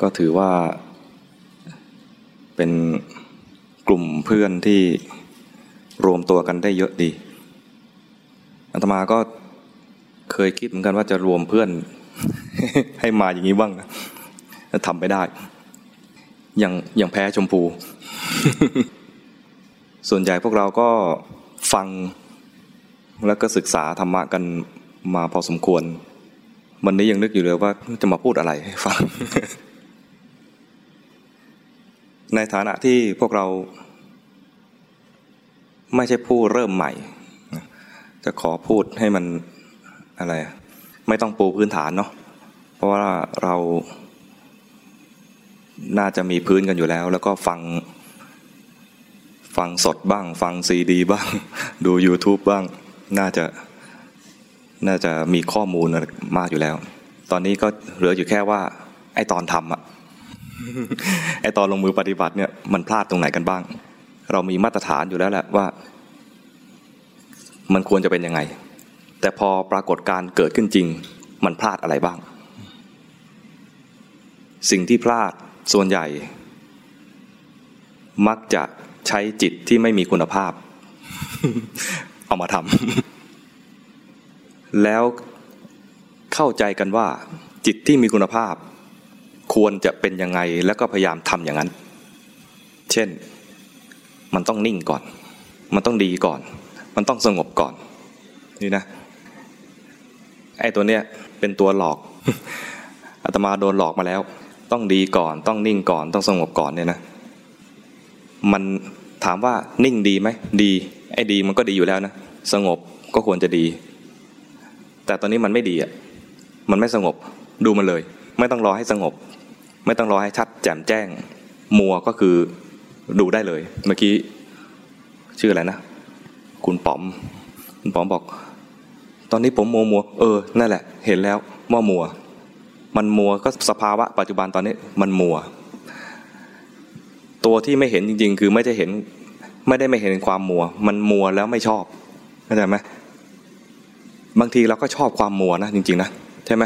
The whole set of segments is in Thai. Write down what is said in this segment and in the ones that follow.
ก็ถือว่าเป็นกลุ่มเพื่อนที่รวมตัวกันได้เยอะดีอาตมาก็เคยคิดเหมือนกันว่าจะรวมเพื่อน ให้มาอย่างนี้บ้างนะทำไม่ได้ อย่างอย่างแพ้ชมพู ส่วนใหญ่พวกเราก็ฟังแล้วก็ศึกษาธรรมะกันมาพอสมควร วันนี้ยังนึกอยู่เลยว่าจะมาพูดอะไรให้ฟัง ในฐานะที่พวกเราไม่ใช่ผู้เริ่มใหม่ จะขอพูดให้มันอะไร ไม่ต้องปูพื้นฐานเนาะเพราะว่าเราน่าจะมีพื้นกันอยู่แล้ว แล้วก็ฟังฟังสดบ้าง ฟังซีดี บ้าง ดู YouTube บ้าง น่าจะน่าจะมีข้อมูลมากอยู่แล้ว ตอนนี้ก็เหลืออยู่แค่ว่า ไอ้ตอนทำอะ ไอตอนลงมือปฏิบัติเนี่ยมันพลาดตรงไหนกันบ้าง เรามีมาตรฐานอยู่แล้วแหละว่า มันควรจะเป็นยังไง แต่พอปรากฏการเกิดขึ้นจริง มันพลาดอะไรบ้าง สิ่งที่พลาดส่วนใหญ่ มักจะใช้จิตที่ไม่มีคุณภาพ เอามาทำแล้วเข้าใจกันว่าจิตที่มีคุณภาพ ควรจะเป็นยังไงแล้วก็พยายามทำอย่างนั้น เช่นมันต้องนิ่งก่อน มันต้องดีก่อน มันต้องสงบก่อน นี่นะไอ้ตัวเนี้ยเป็นตัวหลอกอาตมาโดนหลอกมาแล้ว ต้องดีก่อน ต้องนิ่งก่อน ต้องสงบก่อนเนี่ยนะ มันถามว่านิ่งดีไหมดีไอ้ดีมันก็ดีอยู่แล้วนะสงบก็ควรจะดี แต่ตอนนี้มันไม่ดีอะมันไม่สงบดูมันเลย ไม่ต้องรอให้สงบ ไม่ต้องรอให้ชัดแจ่มแจ้ง มัวก็คือดูได้เลย เมื่อกี้ชื่ออะไรนะ คุณป๋อม คุณป๋อมบอก ตอนนี้ผมมัวมัวเออนั่นแหละ เห็นแล้วว่ามัว มันมัวก็สภาวะปัจจุบันตอนนี้มันมัว ตัวที่ไม่เห็นจริง ๆ คือไม่ได้เห็นไม่ได้ไม่เห็นความมัว มันมัวแล้วไม่ชอบเข้าใจไหมบางทีเราก็ชอบความมัวนะจริง ๆ นะใช่ไหม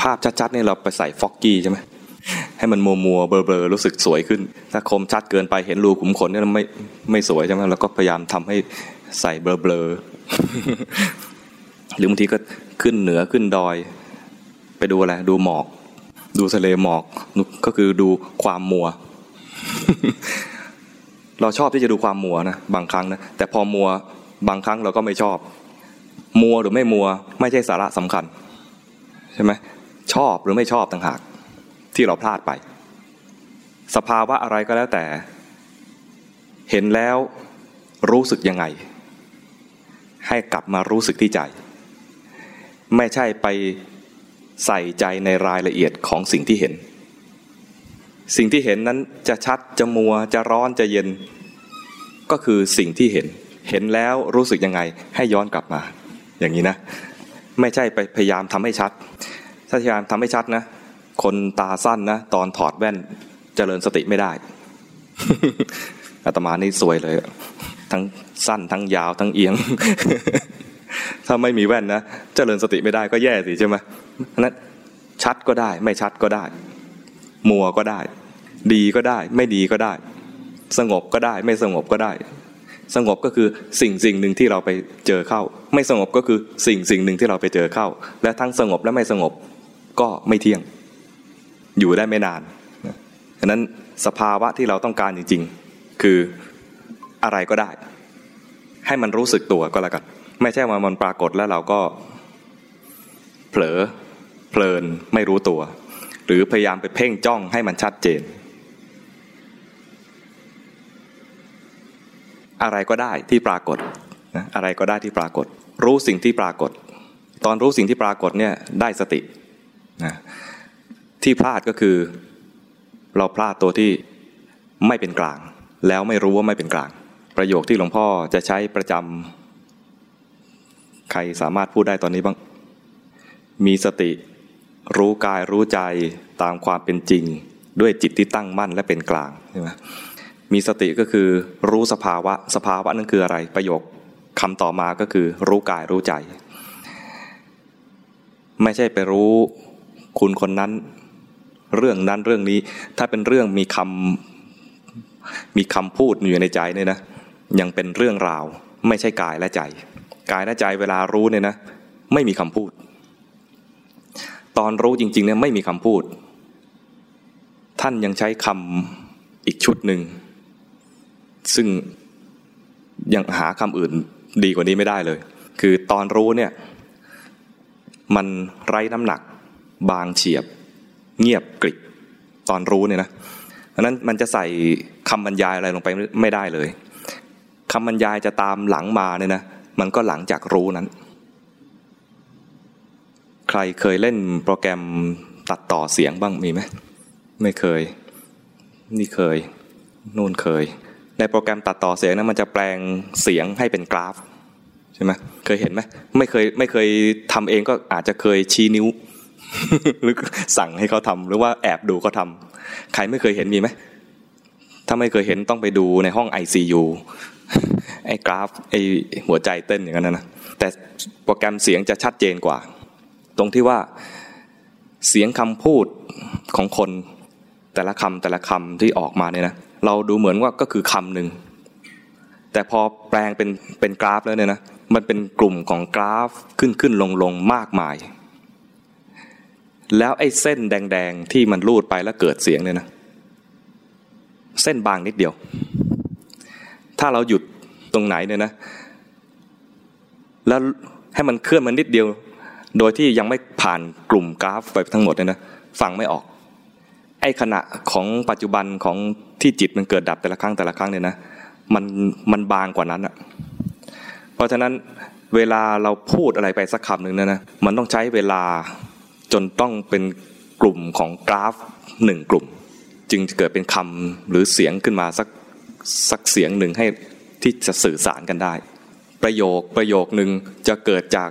ภาพชัดๆนี่เราไปใส่ฟอกกี้ใช่ไหม ให้มันมัวมัวเบลอๆรู้สึกสวยขึ้น ถ้าคมชัดเกินไปเห็นรูขุมขนเนี่ยไม่ไม่สวยใช่ไหมเราก็พยายามทำให้ใส่เบลอๆหรือบางทีก็ขึ้นเหนือขึ้นดอย ไปดูอะไรดูหมอก ดูทะเลหมอกก็คือดูความมัว เราชอบที่จะดูความมัวนะบางครั้งนะแต่พอมัวบางครั้งเราก็ไม่ชอบ มัวหรือไม่มัว ไม่ใช่สาระสำคัญ ใช่ไหมชอบหรือไม่ชอบต่างหาก ที่เราพลาดไป สภาวะอะไรก็แล้วแต่ เห็นแล้วรู้สึกยังไง ให้กลับมารู้สึกที่ใจ ไม่ใช่ไปใส่ใจในรายละเอียดของสิ่งที่เห็น สิ่งที่เห็นนั้นจะชัดจะมัวจะร้อนจะเย็น ก็คือสิ่งที่เห็น เห็นแล้วรู้สึกยังไง ให้ย้อนกลับมา อย่างนี้นะ ไม่ใช่ไปพยายามทำให้ชัด ถ้าพยายามทำให้ชัดนะ คนตาสั้นนะตอนถอดแว่นเจริญสติไม่ได้อาตมานี่สวยเลย ทั้งสั้นทั้งยาวทั้งเอียง ถ้าไม่มีแว่นนะเจริญสติไม่ได้ก็แย่สิใช่ไหมนั้นชัดก็ได้ ไม่ชัดก็ได้มัวก็ได้ ดีก็ได้ ไม่ดีก็ได้ สงบก็ได้ ไม่สงบก็ได้ สงบก็คือสิ่งสิ่งหนึ่งที่เราไปเจอเข้า ไม่สงบก็คือสิ่งสิ่งหนึ่งที่เราไปเจอเข้า และทั้งสงบและไม่สงบก็ไม่เที่ยง อยู่ได้ไม่นานฉะนั้นสภาวะที่เราต้องการจริง ๆ คืออะไรก็ได้ ให้มันรู้สึกตัวก็แล้วกัน ไม่ใช่ว่ามันปรากฏแล้วเราก็เผลอเพลินไม่รู้ตัว หรือพยายามไปเพ่งจ้องให้มันชัดเจน อะไรก็ได้ที่ปรากฏนะอะไรก็ได้ที่ปรากฏ รู้สิ่งที่ปรากฏ ตอนรู้สิ่งที่ปรากฏเนี่ยได้สตินะ ที่พลาดก็คือ เราพลาดตัวที่ไม่เป็นกลาง แล้วไม่รู้ว่าไม่เป็นกลาง ประโยคที่หลวงพ่อจะใช้ประจำใครสามารถพูดได้ตอนนี้บ้าง มีสติ รู้กายรู้ใจตามความเป็นจริง ด้วยจิตที่ตั้งมั่นและเป็นกลางใช่ไหมมีสติก็คือรู้สภาวะสภาวะนั่นคืออะไร ประโยคคำต่อมาก็คือ รู้กายรู้ใจ ไม่ใช่ไปรู้คุณคนนั้น เรื่องนั้นเรื่องนี้ ถ้าเป็นเรื่องมีคำมีคำพูดอยู่ในใจเนี่ยนะ ยังเป็นเรื่องราว ไม่ใช่กายและใจ กายและใจเวลารู้เนี่ยนะ ไม่มีคำพูด ตอนรู้จริงๆเนี่ยไม่มีคำพูด ท่านยังใช้คำอีกชุดหนึ่ง ซึ่งยังหาคำอื่นดีกว่านี้ไม่ได้เลย คือตอนรู้เนี่ย มันไร้น้ำหนัก บางเฉียบ เงียบกริบตอนรู้เนี่ยนะเพราะนั้นมันจะใส่คำบรรยายอะไรลงไปไม่ได้เลยคำบรรยายจะตามหลังมาเนี่ยนะมันก็หลังจากรู้นั้น ใครเคยเล่นโปรแกรมตัดต่อเสียงบ้างมีไหมไม่เคย นี่เคย นู่นเคย ในโปรแกรมตัดต่อเสียงนะมันจะแปลงเสียงให้เป็นกราฟใช่ไหมเคยเห็นไหมไม่เคยไม่เคยทำเองก็อาจจะเคยชี้นิ้ว หรือสั่งให้เขาทำหรือว่าแอบดูเขาทาใครไม่เคยเห็นมีไหมถ้าไม่เคยเห็นต้องไปดูในห้อง ICU ไอ้กราฟไอ้หัวใจเต้นอย่างนั้นนะแต่โปรแกรมเสียงจะชัดเจนกว่า ตรงที่ว่าเสียงคำพูดของคนแต่ละคำแต่ละคำที่ออกมาเนี่ยนะเราดูเหมือนว่าก็คือคำหนึ่งแต่พอแปลงเป็นเป็นกราฟแล้วเนี่ยนะมันเป็นกลุ่มของกราฟขึ้นขึ้นลงลงมากมาย แล้วไอ้เส้นแดงๆที่มันลูดไปแล้วเกิดเสียงเนี่ยนะ เส้นบางนิดเดียว ถ้าเราหยุดตรงไหนเนี่ยนะ แล้วให้มันเคลื่อนมันนิดเดียว โดยที่ยังไม่ผ่านกลุ่มกราฟไปทั้งหมดเนี่ยนะฟังไม่ออก ไอ้ขณะของปัจจุบันของที่จิตมันเกิดดับแต่ละครั้งแต่ละครั้งเนี่ยนะมันมันบางกว่านั้นอะเพราะฉะนั้นเวลาเราพูดอะไรไปสักคำหนึ่งเนะนะมันต้องใช้เวลา จนต้องเป็นกลุ่มของกราฟหนึ่งกลุ่ม จึงจะเกิดเป็นคำหรือเสียงขึ้นมาสักสักเสียงหนึ่งให้ที่จะสื่อสารกันได้ ประโยคประโยคหนึ่งจะเกิดจาก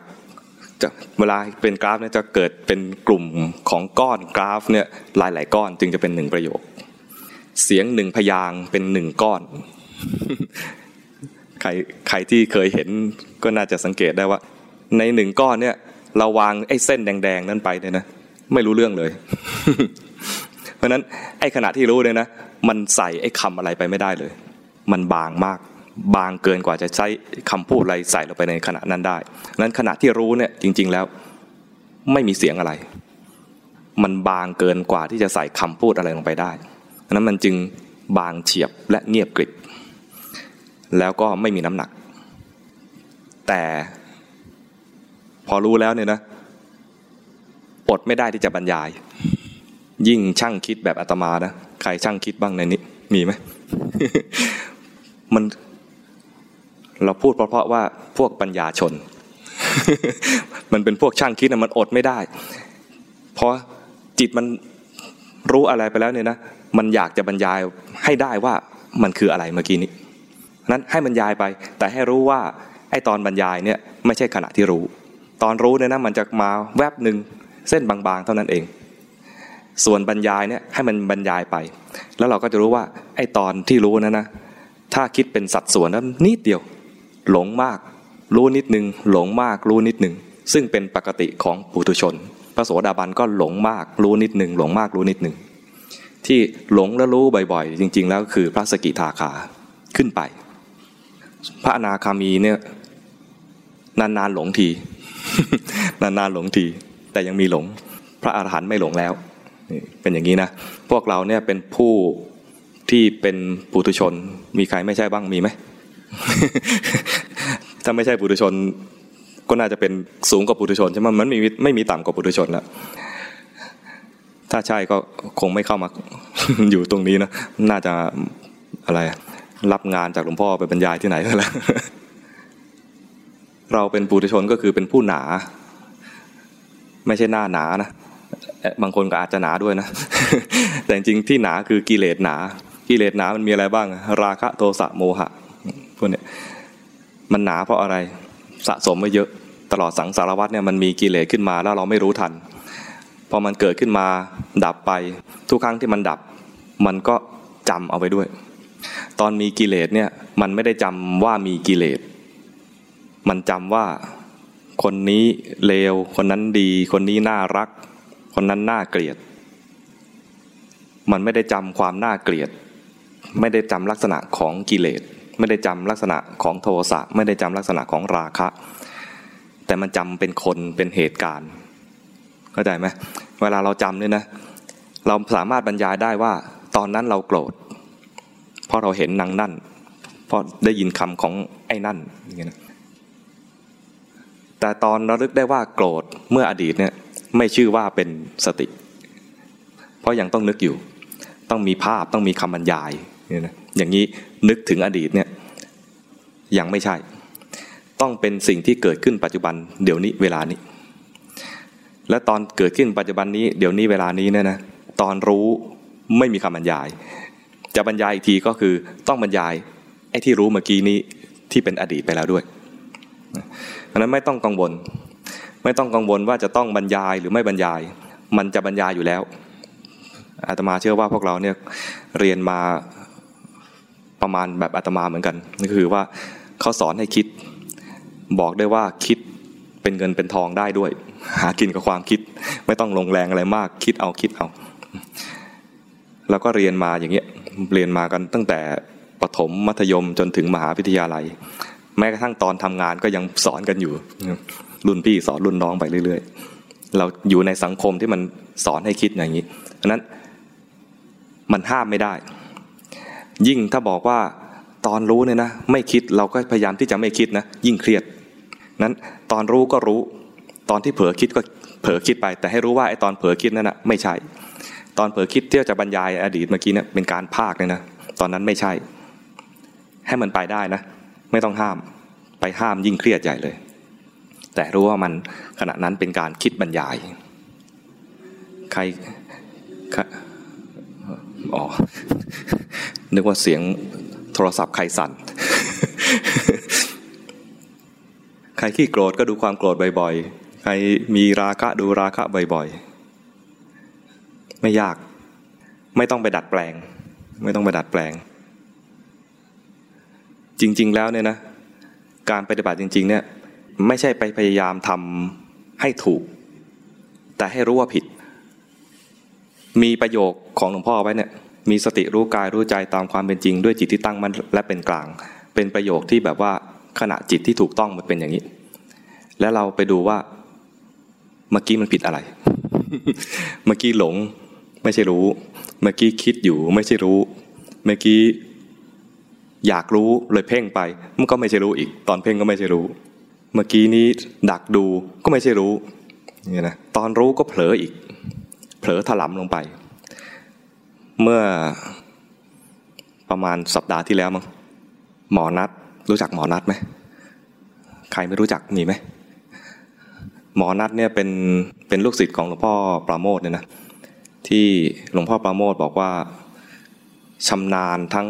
จะเวลาเป็นกราฟเนี่ยจะเกิดเป็นกลุ่มของก้อนกราฟเนี่ยหลาย ๆ ก้อนจึงจะเป็นหนึ่งประโยค เสียงหนึ่งพยางเป็นหนึ่งก้อน ใครใครที่เคยเห็นก็น่าจะสังเกตได้ว่า ในหนึ่งก้อนเนี่ย เราวางไอ้เส้นแดงๆนั้นไปเนี่ยนะไม่รู้เรื่องเลย เพราะนั้นไอ้ขณะที่รู้เนี่ยนะมันใส่ไอ้คำอะไรไปไม่ได้เลย มันบางมากบางเกินกว่าจะใช้คำพูดอะไรใส่ลงไปในขณะนั้นได้นั้นขณะที่รู้เนี่ยจริง ๆแล้วไม่มีเสียงอะไร มันบางเกินกว่าที่จะใส่คำพูดอะไรลงไปได้นั้นมันจึงบางเฉียบและเงียบกริบ แล้วก็ไม่มีน้ำหนัก แต่ อรู้แล้วเนี่ยนะอดไม่ได้ที่จะบรรยาย ยิ่งช่างคิดแบบอาตมานะใครช่างคิดบ้างในนี้ มีไหมมันเราพูดเพราะว่าพวกปัญญาชน มันเป็นพวกช่างคิดนะมันอดไม่ได้ เพราะจิตมันรู้อะไรไปแล้วเนี่ยนะมันอยากจะบรรยายให้ได้ว่ามันคืออะไรเมื่อกี้นี้นั้นให้บรรยายไป แต่ให้รู้ว่าไอ้ตอนบรรยายเนี่ยไม่ใช่ขณะที่รู้ ตอนรู้เนี่ยนะมันจะมาแวบหนึ่งเส้นบางๆ เท่านั้นเอง ส่วนบรรยายเนี่ยให้มันบรรยายไป แล้วเราก็จะรู้ว่าไอ้ตอนที่รู้นั้นนะถ้าคิดเป็นสัดส่วนนั้นนิดเดียวหลงมาก รู้นิดหนึ่งหลงมากรู้นิดหนึ่งซึ่งเป็นปกติของปุถุชน พระโสดาบันก็หลงมากรู้นิดหนึ่งหลงมากรู้นิดหนึ่งที่หลงและรู้บ่อยๆ จริง ๆ แล้วคือพระสกิทาคาขึ้นไป พระอนาคามีเนี่ยนานๆหลงที นานๆหลงทีแต่ยังมีหลง พระอรหันต์ไม่หลงแล้วเป็นอย่างนี้นะพวกเราเนี่ยเป็นผู้ที่เป็นปุถุชน มีใครไม่ใช่บ้างมีไหมถ้าไม่ใช่ปุถุชน ก็น่าจะเป็นสูงกว่าปุถุชนใช่ไหมมันไม่มีไม่มีต่ำกว่าปุถุชนแล้วถ้าใช่ก็คงไม่เข้ามาอยู่ตรงนี้นะน่าจะอะไรรับงานจากหลวงพ่อไปบรรยายที่ไหนก็แล้ว เราเป็นปุถุชนก็คือเป็นผู้หนา ไม่ใช่หน้าหนานะบางคนก็อาจจะหนาด้วยนะ แต่จริงที่หนาคือกิเลสหนา กิเลสหนามันมีอะไรบ้าง ราคะโทสะโมหะพวกนี้มันหนาเพราะอะไรสะสมมาเยอะ ตลอดสังสารวัตเนี่ยมันมีกิเลสขึ้นมาแล้วเราไม่รู้ทันพอมันเกิดขึ้นมาดับไปทุกครั้งที่มันดับ มันก็จำเอาไว้ด้วย ตอนมีกิเลสเนี่ยมันไม่ได้จำว่ามีกิเลส มันจำว่าคนนี้เลว คนนั้นดี คนนี้น่ารัก คนนั้นน่าเกลียด มันไม่ได้จำความน่าเกลียด ไม่ได้จำลักษณะของกิเลส ไม่ได้จำลักษณะของโทสะ ไม่ได้จำลักษณะของราคะ แต่มันจำเป็นคนเป็นเหตุการณ์ เข้าใจไหมเวลาเราจำเนี่ยนะ เราสามารถบรรยายได้ว่า ตอนนั้นเราโกรธ เพราะเราเห็นนางนั่น เพราะได้ยินคำของไอ้นั่นอย่างเงี้ย แต่ตอนระลึกได้ว่าโกรธเมื่ออดีตเนี่ยไม่ชื่อว่าเป็นสติ เพราะยังต้องนึกอยู่ ต้องมีภาพต้องมีคำบรรยายเนี่ยนะอย่างนี้นึกถึงอดีตเนี่ยยังไม่ใช่ ต้องเป็นสิ่งที่เกิดขึ้นปัจจุบันเดี๋ยวนี้เวลานี้ และตอนเกิดขึ้นปัจจุบันนี้เดี๋ยวนี้เวลานี้เนี่ยนะตอนรู้ไม่มีคำบรรยาย จะบรรยายอีกทีก็คือต้องบรรยายไอ้ที่รู้เมื่อกี้นี้ที่เป็นอดีตไปแล้วด้วย เพราะนั้นไม่ต้องกังวล ไม่ต้องกังวลว่าจะต้องบรรยายหรือไม่บรรยาย มันจะบรรยายอยู่แล้ว อาตมาเชื่อว่าพวกเราเนี่ยเรียนมาประมาณแบบอาตมาเหมือนกันนั่นคือว่าเขาสอนให้คิด บอกได้ว่าคิดเป็นเงินเป็นทองได้ด้วย หากินกับความคิด ไม่ต้องลงแรงอะไรมาก คิดเอาคิดเอา แล้วก็เรียนมาอย่างเงี้ยเรียนมากันตั้งแต่ปฐมมัธยมจนถึงมหาวิทยาลัย แม้กระทั่งตอนทำงานก็ยังสอนกันอยู่รุ่นพี่สอนรุ่นน้องไปเรื่อยๆ เราอยู่ในสังคมที่มันสอนให้คิดอย่างนี้เพราะนั้นมันห้ามไม่ได้ ยิ่งถ้าบอกว่าตอนรู้เนี่ยนะไม่คิดเราก็พยายามที่จะไม่คิดนะยิ่งเครียดนั้นตอนรู้ก็รู้ ตอนที่เผลอคิดก็เผลอคิดไป แต่ให้รู้ว่าไอ้ตอนเผลอคิดนั่นนะไม่ใช่ ตอนเผลอคิดที่จะบรรยายอดีตเมื่อกี้เนี่ยเป็นการภาคเลยนะตอนนั้นไม่ใช่ ให้มันไปได้นะ ไม่ต้องห้ามไปห้ามยิ่งเครียดใหญ่เลย แต่รู้ว่ามันขณะนั้นเป็นการคิดบรรยาย ใครอ๋อนึกว่าเสียงโทรศัพท์ใครสั่น ใครขี้โกรธก็ดูความโกรธบ่อยๆ ใครมีราคะดูราคะบ่อยๆ ไม่ยาก ไม่ต้องไปดัดแปลง ไม่ต้องไปดัดแปลง จริง ๆ แล้วเนี่ยนะการปฏิบัติจริง ๆ เนี่ยไม่ใช่ไปพยายามทำให้ถูก แต่ให้รู้ว่าผิด มีประโยคของหลวงพ่อไว้เนี่ยมีสติรู้กายรู้ใจตามความเป็นจริง ด้วยจิตที่ตั้งมั่นและเป็นกลาง เป็นประโยคที่แบบว่าขณะจิตที่ถูกต้องมันเป็นอย่างนี้ แล้วเราไปดูว่าเมื่อกี้มันผิดอะไร เมื่อกี้หลง ไม่ใช่รู้ เมื่อกี้คิดอยู่ไม่ใช่รู้ เมื่อกี้ อยากรู้เลยเพ่งไป มันก็ไม่ใช่รู้อีก ตอนเพ่งก็ไม่ใช่รู้ เมื่อกี้นี้ดักดูก็ไม่ใช่รู้เนี่ยนะตอนรู้ก็เผลออีก เผลอถลำลงไป เมื่อประมาณสัปดาห์ที่แล้วมั้งหมอนัดรู้จักหมอนัดไหมใครไม่รู้จักมีไหมหมอนัดเนี่ยเป็นเป็นลูกศิษย์ของหลวงพ่อปราโมทเนี่ยนะที่หลวงพ่อปราโมทบอกว่า ชำนาญทั้ง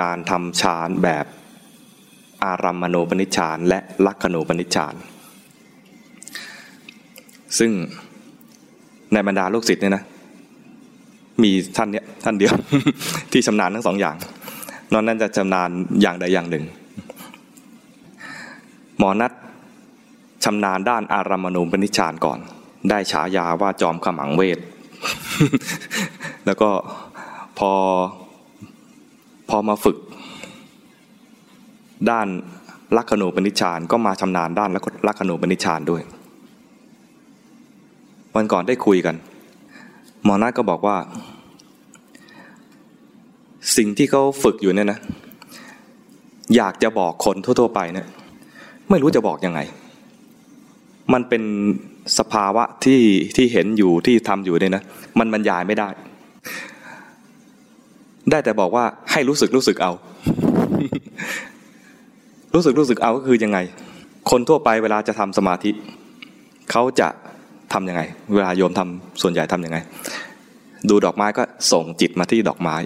การทำฌานแบบอารัมมณูปนิชฌานและลักขณูปนิชฌาน ซึ่งในบรรดาลูกศิษย์เนี่ยนะมีท่านเนี้ยท่านเดียวที่ชำนาญทั้งสองอย่าง นอนนั้นจะชำนาญอย่างใดอย่างหนึ่ง หมอนัดชำนาญด้านอารามณูปนิชฌานก่อน ได้ฉายาว่าจอมขมังเวท แล้วก็พอ พอมาฝึกด้านลักขณูปนิชานก็มาชำนาญด้านลักขณูปนิชานด้วย วันก่อนได้คุยกัน หมอนัทก็บอกว่า สิ่งที่เขาฝึกอยู่เนี่ยนะ อยากจะบอกคนทั่ว ๆ ไปเนี่ยไม่รู้จะบอกยังไง มันเป็นสภาวะที่ที่เห็นอยู่ที่ทำอยู่เนี่ยนะ มันบรรยายไม่ได้ ได้แต่บอกว่าให้รู้สึกรู้สึกเอา รู้สึกรู้สึกเอาก็คือยังไง คนทั่วไปเวลาจะทำสมาธิเขาจะทํำยังไง เวลาโยมทำส่วนใหญ่ทํำยังไง ดูดอกไม้ก็ส่งจิตมาที่ดอกไม้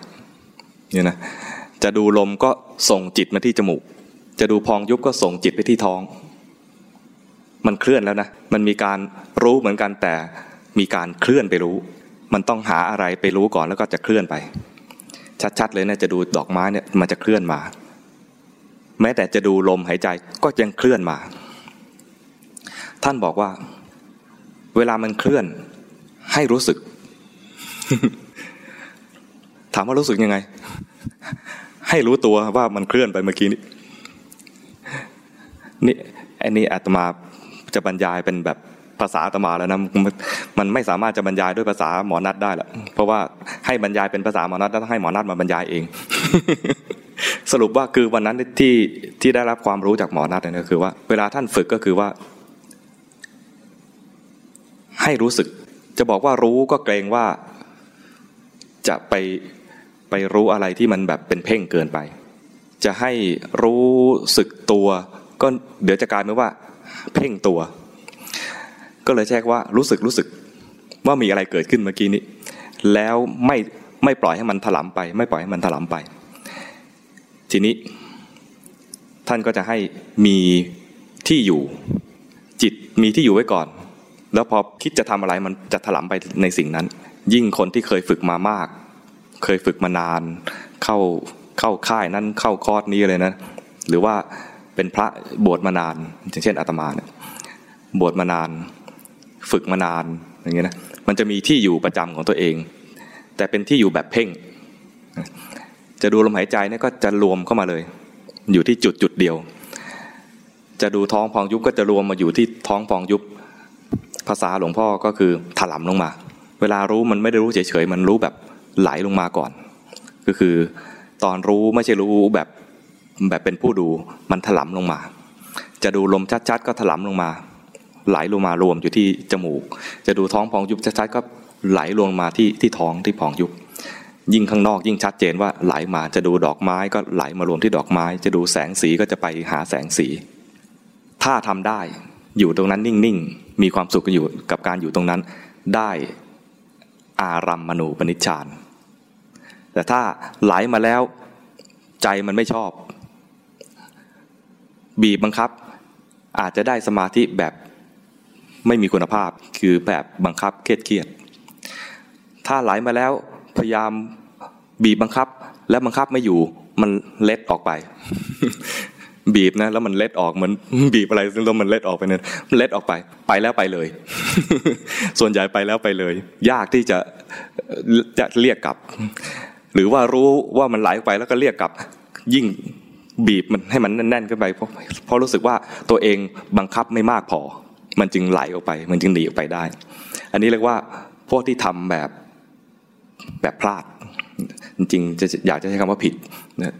เนี่ยนะจะดูลมก็ส่งจิตมาที่จมูก จะดูพองยุบก็ส่งจิตไปที่ท้อง มันเคลื่อนแล้วนะ มันมีการรู้เหมือนกันแต่มีการเคลื่อนไปรู้ มันต้องหาอะไรไปรู้ก่อนแล้วก็จะเคลื่อนไป ชัดๆเลยนะจะดูดอกไม้เนี่ยมันจะเคลื่อนมา แม้แต่จะดูลมหายใจก็ยังเคลื่อนมา ท่านบอกว่า เวลามันเคลื่อนให้รู้สึก ถามว่ารู้สึกยังไง ให้รู้ตัวว่ามันเคลื่อนไปเมื่อกี้นี้นี่อันนี้อาตมาจะบรรยายเป็นแบบ ภาษาตมาแล้วนะมันไม่สามารถจะบรรยายด้วยภาษาหมอนัดได้ละเพราะว่าให้บรรยายเป็นภาษาหมอนัดต้องให้หมอนัดมาบรรยายเอง สรุปว่าคือวันนั้นที่ที่ได้รับความรู้จากหมอนัดเนี่ยคือว่า เวลาท่านฝึกก็คือว่า ให้รู้สึก จะบอกว่ารู้ก็เกรงว่าจะไปไปรู้อะไรที่มันแบบเป็นเพ่งเกินไป จะให้รู้สึกตัว ก็เดี๋ยวจะกลายเป็นว่า เพ่งตัว ก็เลยแช่ว่ารู้สึกรู้สึกว่ามีอะไรเกิดขึ้นเมื่อกี้นี้ แล้วไม่ไม่ปล่อยให้มันถลำไป ไม่ปล่อยให้มันถลำไป ทีนี้ ท่านก็จะให้มีที่อยู่จิตมีที่อยู่ไว้ก่อน แล้วพอคิดจะทำอะไรมันจะถลำไปในสิ่งนั้น ยิ่งคนที่เคยฝึกมามาก เคยฝึกมานาน เข้าเข้าค่ายนั้นเข้าคอร์สนี้เลยนะ หรือว่าเป็นพระบวชมานาน อย่างเช่นอาตมาเนี่ยบวชมานาน ฝึกมานานอย่างเงี้ยนะมันจะมีที่อยู่ประจำของตัวเอง แต่เป็นที่อยู่แบบเพ่ง จะดูลมหายใจเนี่ยก็จะรวมเข้ามาเลย อยู่ที่จุดจุดเดียว จะดูท้องพองยุบก็จะรวมมาอยู่ที่ท้องพองยุบ ภาษาหลวงพ่อก็คือถลำลงมา เวลารู้มันไม่ได้รู้เฉยๆมันรู้แบบไหลลงมาก่อน ก็คือตอนรู้ไม่ใช่รู้แบบแบบเป็นผู้ดูมันถลำลงมา จะดูลมชัดๆก็ถลำลงมา ไหลลงมารวมอยู่ที่จมูก จะดูท้องพองยุบชัดๆก็ไหลลงมาที่ที่ท้องที่พองยุบ ยิ่งข้างนอกยิ่งชัดเจนว่าไหลมาจะดูดอกไม้ก็ไหลมารวมที่ดอกไม้ จะดูแสงสีก็จะไปหาแสงสี ถ้าทำได้อยู่ตรงนั้นนิ่งๆ มีความสุขอยู่กับการอยู่ตรงนั้น ได้อารัมมณูปนิชฌาน แต่ถ้าไหลมาแล้วใจมันไม่ชอบ บีบบังคับ อาจจะได้สมาธิแบบ ไม่มีคุณภาพคือแบบบังคับเครียดเครียด ถ้าไหลมาแล้วพยายามบีบบังคับ แล้วบังคับไม่อยู่มันเล็ดออกไป บีบนะ แล้วมันเล็ดออกเหมือนบีบอะไรแล้วมันเล็ดออกไปเนี่ยมันเล็ดออกไป ไปแล้วไปเลย ส่วนใหญ่ไปแล้วไปเลย ยากที่จะจะเรียกกลับ หรือว่ารู้ว่ามันไหลไปแล้วก็เรียกกลับ ยิ่งบีบมันให้มันแน่นๆขึ้นไปเพราะเพราะรู้สึกว่าตัวเองบังคับไม่มากพอ มันจึงไหลออกไป มันจึงหนีออกไปได้ อันนี้เรียกว่าพวกที่ทำแบบแบบพลาด จริงๆจะอยากจะใช้คำว่าผิดนะ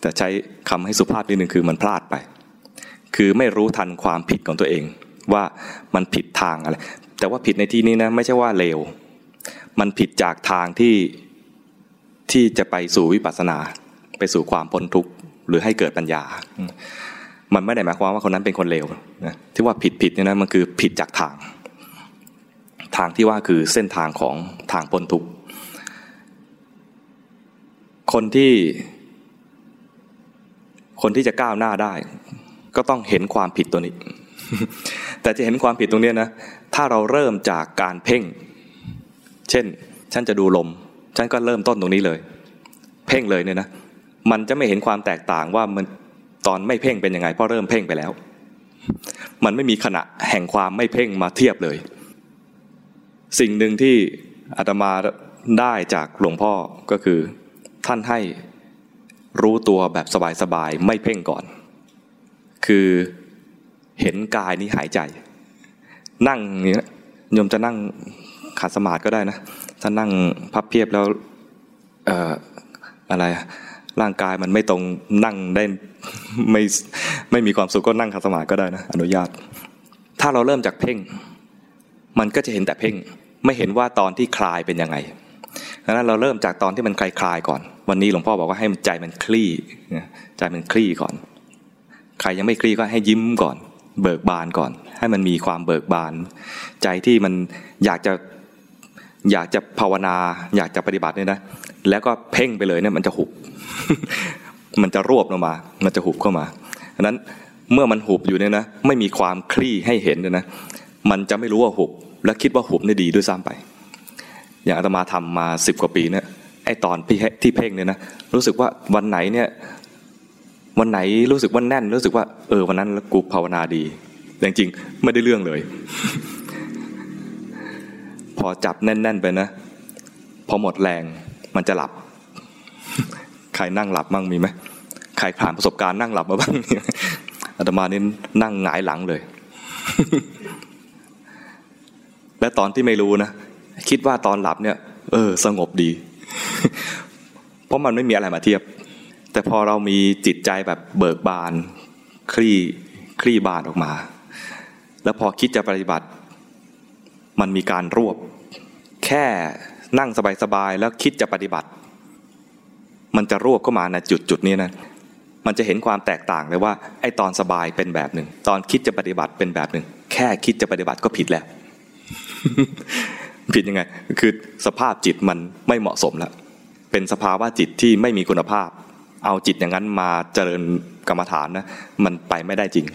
แต่ใช้คำให้สุภาพนิดนึงคือมันพลาดไป คือไม่รู้ทันความผิดของตัวเอง ว่ามันผิดทางอะไร แต่ว่าผิดในที่นี้นะไม่ใช่ว่าเลว มันผิดจากทางที่ที่จะไปสู่วิปัสสนา ไปสู่ความพ้นทุกข์หรือให้เกิดปัญญา มันไม่ได้หมายความว่าคนนั้นเป็นคนเลวนะที่ว่าผิดผิดเนี่ยนะมันคือผิดจากทาง ทางที่ว่าคือเส้นทางของทางพ้นทุกข์คนที่คนที่จะก้าวหน้าได้ ก็ต้องเห็นความผิดตัวนี้ แต่จะเห็นความผิดตรงนี้นะ ถ้าเราเริ่มจากการเพ่ง เช่น ฉันจะดูลม ฉันก็เริ่มต้นตรงนี้เลย เพ่งเลยเนี่ยนะ มันจะไม่เห็นความแตกต่างว่ามัน อนไม่เพ่งเป็นยังไงเพราะเริ่มเพ่งไปแล้ว มันไม่มีขณะแห่งความไม่เพ่งมาเทียบเลย สิ่งหนึ่งที่อาตมาได้จากหลวงพ่อก็คือ ท่านให้รู้ตัวแบบสบายๆไม่เพ่งก่อน คือเห็นกายนี้หายใจ นั่งอย่างนี้โยมจะนั่งขัดสมาธิก็ได้นะ ถ้านั่งพับเพียบแล้วเอ่ออะไร ร่างกายมันไม่ตรงนั่งได้ไม่ไม่มีความสุขก็นั่งขัดสมาธิก็ได้นะอนุญาต ถ้าเราเริ่มจากเพ่ง มันก็จะเห็นแต่เพ่ง ไม่เห็นว่าตอนที่คลายเป็นยังไงดังนั้นเราเริ่มจากตอนที่มันคลายคลายก่อน วันนี้หลวงพ่อบอกว่าให้ใจมันคลี่ใจมันคลี่ก่อน ใครยังไม่คลี่ก็ให้ยิ้มก่อน เบิกบานก่อน ให้มันมีความเบิกบาน ใจที่มันอยากจะ อยากจะภาวนา อยากจะปฏิบัติเนี่ยนะแล้วก็เพ่งไปเลยเนี่ยมันจะหุบ มันจะรวบลงมา มันจะหุบเข้ามาดังนั้นเมื่อมันหุบอยู่เนี่ยนะไม่มีความคลี่ให้เห็นเลยนะมันจะไม่รู้ว่าหุบ และคิดว่าหุบนี่ดีด้วยซ้ำไป อย่างอาตมาทำมาสิบกว่าปีเนี่ยไอตอนที่เพ่งเนี่ยนะรู้สึกว่าวันไหนเนี่ยวันไหนรู้สึกว่าแน่น รู้สึกว่าเออวันนั้นกูภาวนาดีแต่จริงไม่ได้เรื่องเลย พอจับแน่น ๆ ไปนะ พอหมดแรงมันจะหลับ ใครนั่งหลับมั่งมีไหมใครผ่านประสบการณ์นั่งหลับมาบ้างอาตมานี่นั่งหงายหลังเลย และตอนที่ไม่รู้นะคิดว่าตอนหลับเนี่ย เออ สงบดี เพราะมันไม่มีอะไรมาเทียบ แต่พอเรามีจิตใจแบบเบิกบาน คลี่คลี่บานออกมา แล้วพอคิดจะปฏิบัติ มันมีการรวบ แค่นั่งสบายๆแล้วคิดจะปฏิบัติ มันจะรวบเข้ามาในจุดจุดนี้นะมันจะเห็นความแตกต่างเลยว่าไอ้ตอนสบายเป็นแบบหนึ่ง ตอนคิดจะปฏิบัติเป็นแบบหนึ่ง แค่คิดจะปฏิบัติก็ผิดแล้ว ผิดยังไง คือสภาพจิตมันไม่เหมาะสมแล้ว เป็นสภาวะจิตที่ไม่มีคุณภาพ เอาจิตอย่างนั้นมาเจริญกรรมฐานนะ มันไปไม่ได้จริง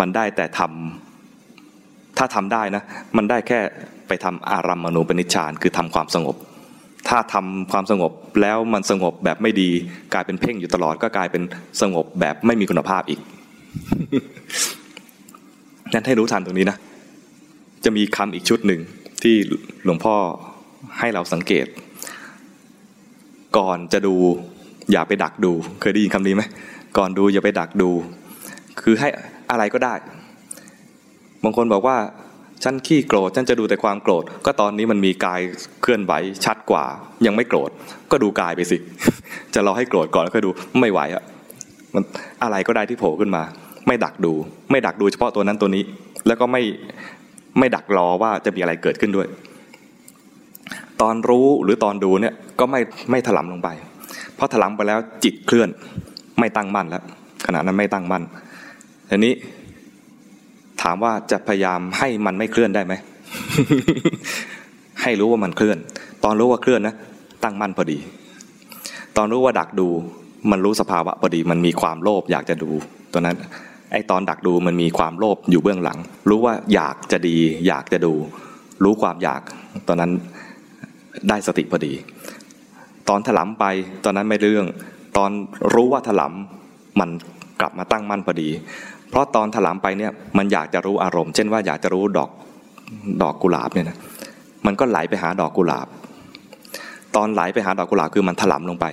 มันได้แต่ทำ ถ้าทำได้นะมันได้แค่ไปทำอารัมมณูปนิชฌานคือทำความสงบ ถ้าทำความสงบแล้วมันสงบแบบไม่ดีกลายเป็นเพ่งอยู่ตลอดก็กลายเป็นสงบแบบไม่มีคุณภาพอีกนั้นให้รู้ทันตรงนี้นะ จะมีคำอีกชุดหนึ่งที่หลวงพ่อให้เราสังเกต ก่อนจะดูอย่าไปดักดู เคยได้ยินคำนี้ไหมก่อนดูอย่าไปดักดู คือให้อะไรก็ได้ บางคนบอกว่าฉันขี้โกรธฉันจะดูแต่ความโกรธ ก็ตอนนี้มันมีกายเคลื่อนไหวชัดกว่า ยังไม่โกรธ ก็ดูกายไปสิ จะรอให้โกรธก่อนแล้วค่อยดูไม่ไหวอะมันอะไรก็ได้ที่โผล่ขึ้นมา ไม่ดักดู ไม่ดักดูเฉพาะตัวนั้นตัวนี้ แล้วก็ไม่ไม่ดักรอว่าจะมีอะไรเกิดขึ้นด้วย ตอนรู้หรือตอนดูเนี่ยก็ไม่ไม่ถลำลงไป เพราะถลำไปแล้วจิตเคลื่อน ไม่ตั้งมั่นแล้วขณะนั้นไม่ตั้งมั่นทีนี้ ถามว่าจะพยายามให้มันไม่เคลื่อนได้ไหม ให้รู้ว่ามันเคลื่อน ตอนรู้ว่าเคลื่อนนะ ตั้งมั่นพอดี ตอนรู้ว่าดักดู มันรู้สภาวะพอดี มันมีความโลภอยากจะดูตัวนั้น ไอตอนดักดูมันมีความโลภอยู่เบื้องหลัง รู้ว่าอยากจะดี อยากจะดู รู้ความอยาก ตอนนั้นได้สติพอดี ตอนถลำไปตอนนั้นไม่เรื่อง ตอนรู้ว่าถลำ มันกลับมาตั้งมั่นพอดี เพราะตอนถลำไปเนี่ยมันอยากจะรู้อารมณ์ เช่นว่าอยากจะรู้ดอกดอกกุหลาบเนี่ยนะมันก็ไหลไปหาดอกกุหลาบ ตอนไหลไปหาดอกกุหลาบคือมันถลำลงไป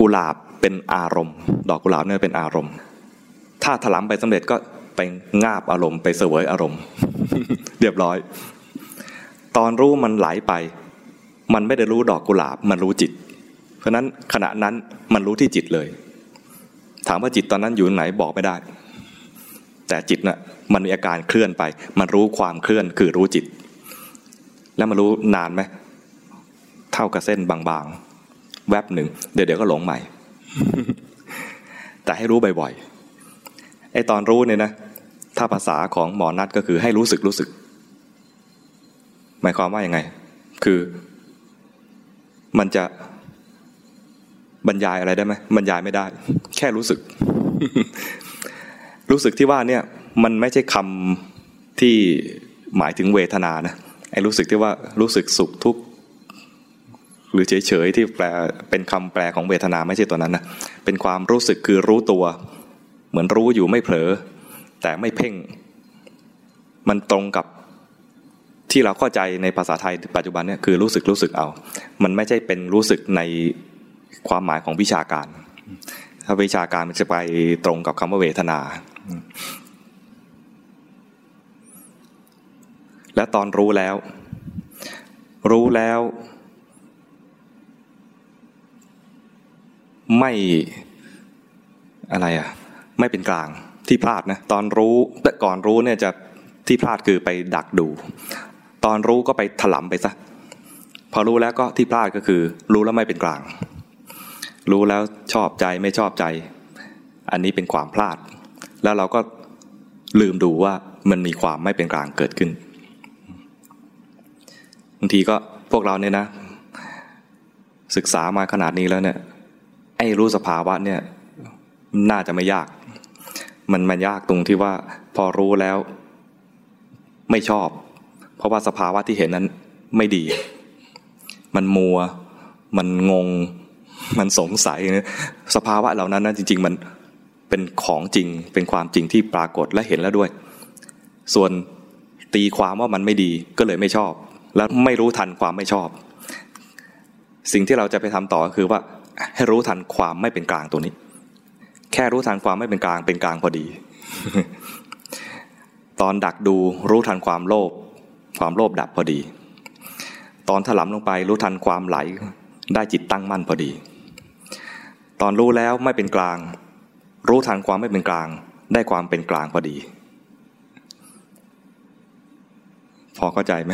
กุหลาบเป็นอารมณ์ ดอกกุหลาบเนี่ยเป็นอารมณ์ ถ้าถลำไปสำเร็จก็ไปงาบอารมณ์ไปเสวยอารมณ์ เรียบร้อย ตอนรู้มันไหลไป มันไม่ได้รู้ดอกกุหลาบ มันรู้จิต เพราะนั้นขณะนั้นมันรู้ที่จิตเลย ถามว่าจิตตอนนั้นอยู่ไหนบอกไม่ได้ แต่จิตนะ่ะมันมีอาการเคลื่อนไป มันรู้ความเคลื่อนคือรู้จิต แล้วมันรู้นานไหมเท่ากับเส้นบางๆ แวบหนึ่งเดี๋ยวเดี๋ยวก็หลงใหม่ แต่ให้รู้บ่อยๆไอตอนรู้เนี่ยนะถ้าภาษาของหมอนัดก็คือให้รู้สึกรู้สึก หมายความว่ายังไง คือ มันจะ บรรยายอะไรได้ไหมบรรยายไม่ได้ แค่รู้สึก รู้สึกที่ว่าเนี่ยมันไม่ใช่คำที่หมายถึงเวทนานะไอ้รู้สึกที่ว่ารู้สึกสุขทุกข์หรือเฉยๆที่แปลเป็นคำแปลของเวทนาไม่ใช่ตัวนั้นนะเป็นความรู้สึกคือรู้ตัว เหมือนรู้อยู่ไม่เผลอ แต่ไม่เพ่ง มันตรงกับที่เราเข้าใจในภาษาไทยปัจจุบันเนี่ยคือรู้สึกรู้สึกเอา มันไม่ใช่เป็นรู้สึกใน ความหมายของวิชาการ ถ้าวิชาการมันจะไปตรงกับคำว่าเวทนา และตอนรู้แล้ว รู้แล้ว ไม่อะไรอะไม่เป็นกลางที่พลาดนะตอนรู้แต่ก่อนรู้เนี่ยจะที่พลาดคือไปดักดู ตอนรู้ก็ไปถลำไปซะพอรู้แล้วก็ที่พลาดก็คือ รู้แล้วไม่เป็นกลาง รู้แล้วชอบใจไม่ชอบใจ อันนี้เป็นความพลาด แล้วเราก็ลืมดูว่ามันมีความไม่เป็นกลางเกิดขึ้นบางทีก็พวกเราเนี่ยนะ ศึกษามาขนาดนี้แล้วเนี่ย ไอ้รู้สภาวะเนี่ยน่าจะไม่ยาก มันมันยากตรงที่ว่าพอรู้แล้วไม่ชอบ เพราะว่าสภาวะที่เห็นนั้นไม่ดี มันมัว มันงง มันสงสัยสภาวะเหล่านั้นนะจริง ๆ มันเป็นของจริงเป็นความจริงที่ปรากฏและเห็นแล้วด้วย ส่วนตีความว่ามันไม่ดีก็เลยไม่ชอบ แล้วไม่รู้ทันความไม่ชอบ สิ่งที่เราจะไปทำต่อคือว่าให้รู้ทันความไม่เป็นกลางตัวนี้ แค่รู้ทันความไม่เป็นกลางเป็นกลางพอดี ตอนดักดูรู้ทันความโลภความโลภดับพอดี ตอนถลำลงไปรู้ทันความไหล ได้จิตตั้งมั่นพอดี ตอนรู้แล้วไม่เป็นกลาง รู้ทันความไม่เป็นกลาง ได้ความเป็นกลางพอดี พอเข้าใจไหม